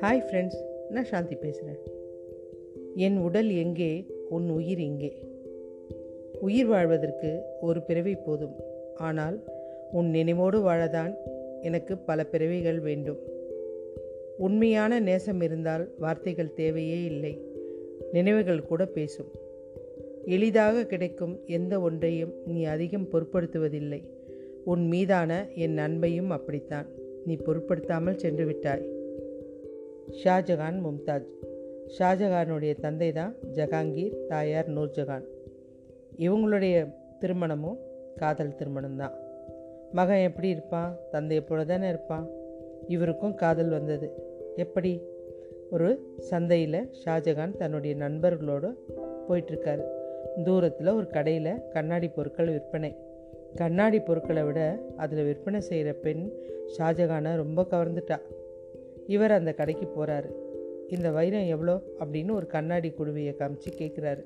Hi friends நான் சாந்தி பேசுகிறேன் என் உடல் எங்கே உன் உயிர் எங்கே? உயிர் வாழ்வதற்கு ஒரு பிறவி போதும். ஆனால் உன் நினைவோடு வாழதான் எனக்கு பல பிறவிகள் வேண்டும். உண்மையான நேசம் இருந்தால் வார்த்தைகள் தேவையே இல்லை. நினைவுகள் கூட பேசும். எளிதாக கிடைக்கும் எந்த ஒன்றையும் நீ அதிகம் பொருட்படுத்துவதில்லை. உன் மீதான என் அன்பையும் அப்படித்தான். நீ பொருட்படுத்தாமல் சென்று விட்டாய். ஷாஜகான் மும்தாஜ். ஷாஜகானுடைய தந்தை தான் ஜஹாங்கீர் தாயார் நூர்ஜஹான். இவங்களுடைய திருமணமும் காதல் திருமணம் தான் மகன் எப்படி இருப்பான்? தந்தை போல தானே இருப்பான்? இவருக்கும் காதல் வந்தது. எப்படி? ஒரு சந்தையில் ஷாஜகான் தன்னுடைய நண்பர்களோடு போயிட்டுருக்காரு. தூரத்தில் ஒரு கடையில் கண்ணாடி பொருட்கள் விற்பனை. கண்ணாடி பொருட்களை விட அதில் விற்பனை செய்கிற பெண் ஷாஜகானை ரொம்ப கவர்ந்துட்டா. இவர் அந்த கடைக்கு போகிறாரு இந்த வைரம் எவ்வளோ அப்படின்னு ஒரு கண்ணாடி குடுவையை காமிச்சு கேட்குறாரு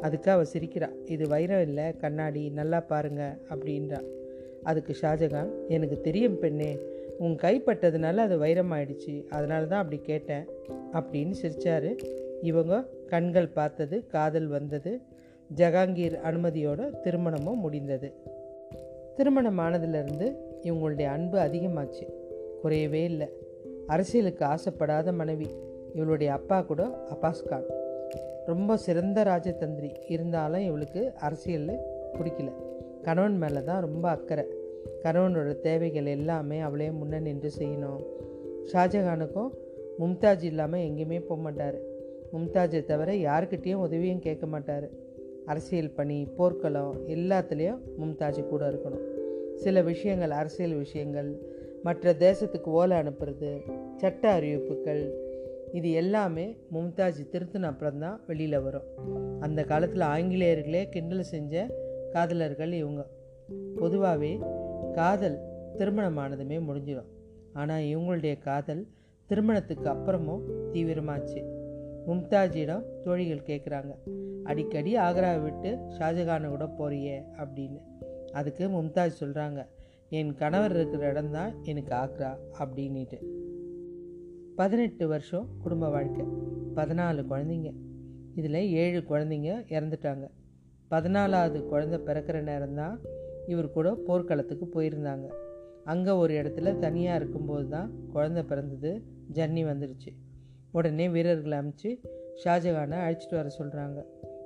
அதுக்கு அவள் சிரிக்கிறா. இது வைரம் இல்லை கண்ணாடி நல்லா பாருங்க அப்படின்றா. அதுக்கு ஷாஜகான் எனக்கு தெரியும் பெண்ணே உன் கைப்பட்டதுனால அது வைரம் ஆயிடுச்சு அதனால தான் அப்படி கேட்டேன் அப்படின்னு சிரிச்சாரு. இவங்க கண்கள் பார்த்தது காதல் வந்தது ஜஹாங்கீர் அனுமதியோட திருமணமும் முடிந்தது. திருமணம் ஆனதுலேருந்து இவங்களுடைய அன்பு அதிகமாச்சு. குறையவே இல்லை. அரசியலுக்கு ஆசைப்படாத மனைவி இவளுடைய அப்பா கூட அப்பாஸ்கான். ரொம்ப சிறந்த ராஜதந்திரி. இருந்தாலும் இவளுக்கு அரசியலில் பிடிக்கல. கணவன் மேலே தான் ரொம்ப அக்கறை. கணவனோட தேவைகள் எல்லாமே அவளே முன்ன நின்று செய்யணும். ஷாஜகானுக்கும் மும்தாஜ் இல்லாமல் எங்கேயுமே போக மாட்டார். மும்தாஜை தவிர யாருக்கிட்டேயும் உதவியும் கேட்க மாட்டார். அரசியல் பணி போர்க்களம் எல்லாத்துலேயும் மும்தாஜ் கூட இருக்கணும். சில விஷயங்கள் அரசியல் விஷயங்கள் மற்ற தேசத்துக்கு ஓலை அனுப்புறது சட்ட அறிவிப்புகள் இது எல்லாமே மும்தாஜ் திருத்தின அப்புறம் தான் வெளியில் வரும். அந்த காலத்தில் ஆங்கிலேயர்களே கிண்டல் செஞ்ச காதலர்கள் இவங்க. பொதுவாகவே காதல் திருமணமானதுமே முடிஞ்சிடும். ஆனால் இவங்களுடைய காதல் திருமணத்துக்கு அப்புறமும் தீவிரமாச்சு. மும்தாஜிடம் தோழிகள் கேட்குறாங்க அடிக்கடி ஆக்ராவை விட்டு ஷாஜகானை கூட போறியே அப்படின்னு. அதுக்கு மும்தாஜ் சொல்கிறாங்க என் கணவர் இருக்கிற இடம் தான் எனக்கு ஆக்ரா அப்படின்ட்டு பதினெட்டு வருஷம் குடும்ப வாழ்க்கை. பதினாலு குழந்தைங்க. இதில் ஏழு குழந்தைங்க இறந்துட்டாங்க. பதினாலாவது குழந்தை பிறக்கிற நேரம்தான் இவர் கூட போர்க்களத்துக்கு போயிருந்தாங்க. அங்கே ஒரு இடத்துல தனியாக இருக்கும்போது தான் குழந்தை பிறந்தது. ஜன்னி வந்துடுச்சு உடனே வீரர்களை அமுச்சு ஷாஜகானை அழைச்சிட்டு வர சொல்கிறாங்க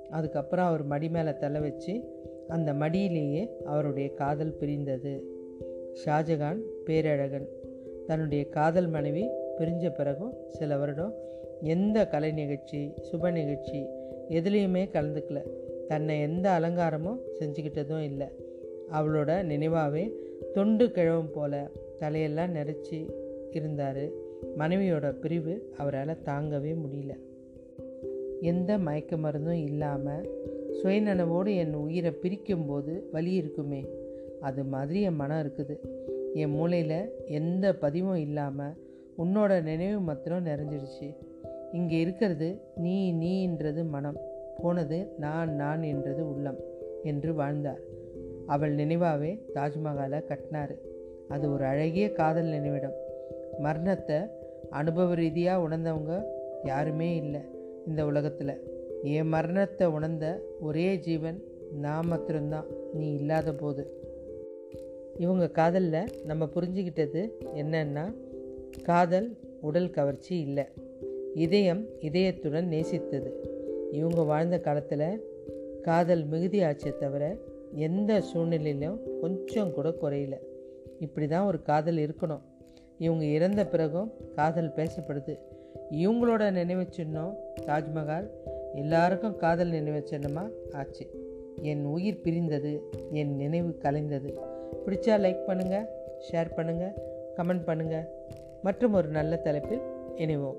அதுக்கப்புறம் அவர் மடி மேலே தலை வச்சு அந்த மடியிலேயே அவருடைய காதல் பிரிந்தது. ஷாஜகான் பேரழகன். தன்னுடைய காதல் மனைவி பிரிஞ்ச பிறகும் சில வருடம் எந்த கலை நிகழ்ச்சி சுப நிகழ்ச்சி எதுலேயுமே கலந்துக்கல. தன்னை எந்த அலங்காரமும் செஞ்சுக்கிட்டதும் இல்லை. அவளோட நினைவாகவே தொண்டு கிழவும் போல தலையெல்லாம் நெரிச்சி இருந்தார். மனைவியோட பிரிவு அவரால் தாங்கவே முடியல. எந்த மயக்க மருந்தும் இல்லாமல் சுயநனவோடு என் உயிரை பிரிக்கும்போது வலி இருக்குமே. அது மாதிரி என் மனம் இருக்குது. என் மூளையில் எந்த பதிவும் இல்லாமல் உன்னோட நினைவு மாத்திரம் நிறைஞ்சிடுச்சு. இங்கே இருக்கிறது நீ நீன்றது மனம். போனது நான் நான் என்றது உள்ளம் என்று வாழ்ந்தார். அவள் நினைவாகவே தாஜ்மஹாலை கட்டினார். அது ஒரு அழகிய காதல் நினைவிடம். மரணத்தை அனுபவ ரீதியாக உணர்ந்தவங்க யாருமே இல்லை இந்த உலகத்தில். என் மரணத்தை உணர்ந்த ஒரே ஜீவன் நான் மாத்திரம்தான். நீ இல்லாத போது. இவங்க காதலில் நம்ம புரிஞ்சுக்கிட்டது என்னன்னா காதல் உடல் கவர்ச்சி இல்லை. இதயம் இதயத்துடன் நேசித்தது. இவங்க வாழ்ந்த காலத்தில் காதல் மிகுதி ஆச்சே தவிர எந்த சூழ்நிலையிலும் கொஞ்சம் கூட குறையல. இப்படி தான் ஒரு காதல் இருக்கணும். இவங்க இறந்த பிறகும் காதல் பேசப்படுது. இவங்களோட நினைவு சின்னம் தாஜ்மஹால். எல்லாருக்கும் காதல் நினைவு சின்னமாக ஆச்சு. என் உயிர் பிரிந்தது என் நினைவு கலைந்தது. பிடிச்சா லைக் பண்ணுங்கள் ஷேர் பண்ணுங்கள் கமெண்ட் பண்ணுங்கள் மற்றும் ஒரு நல்ல தலைப்பில் இணைவோம்.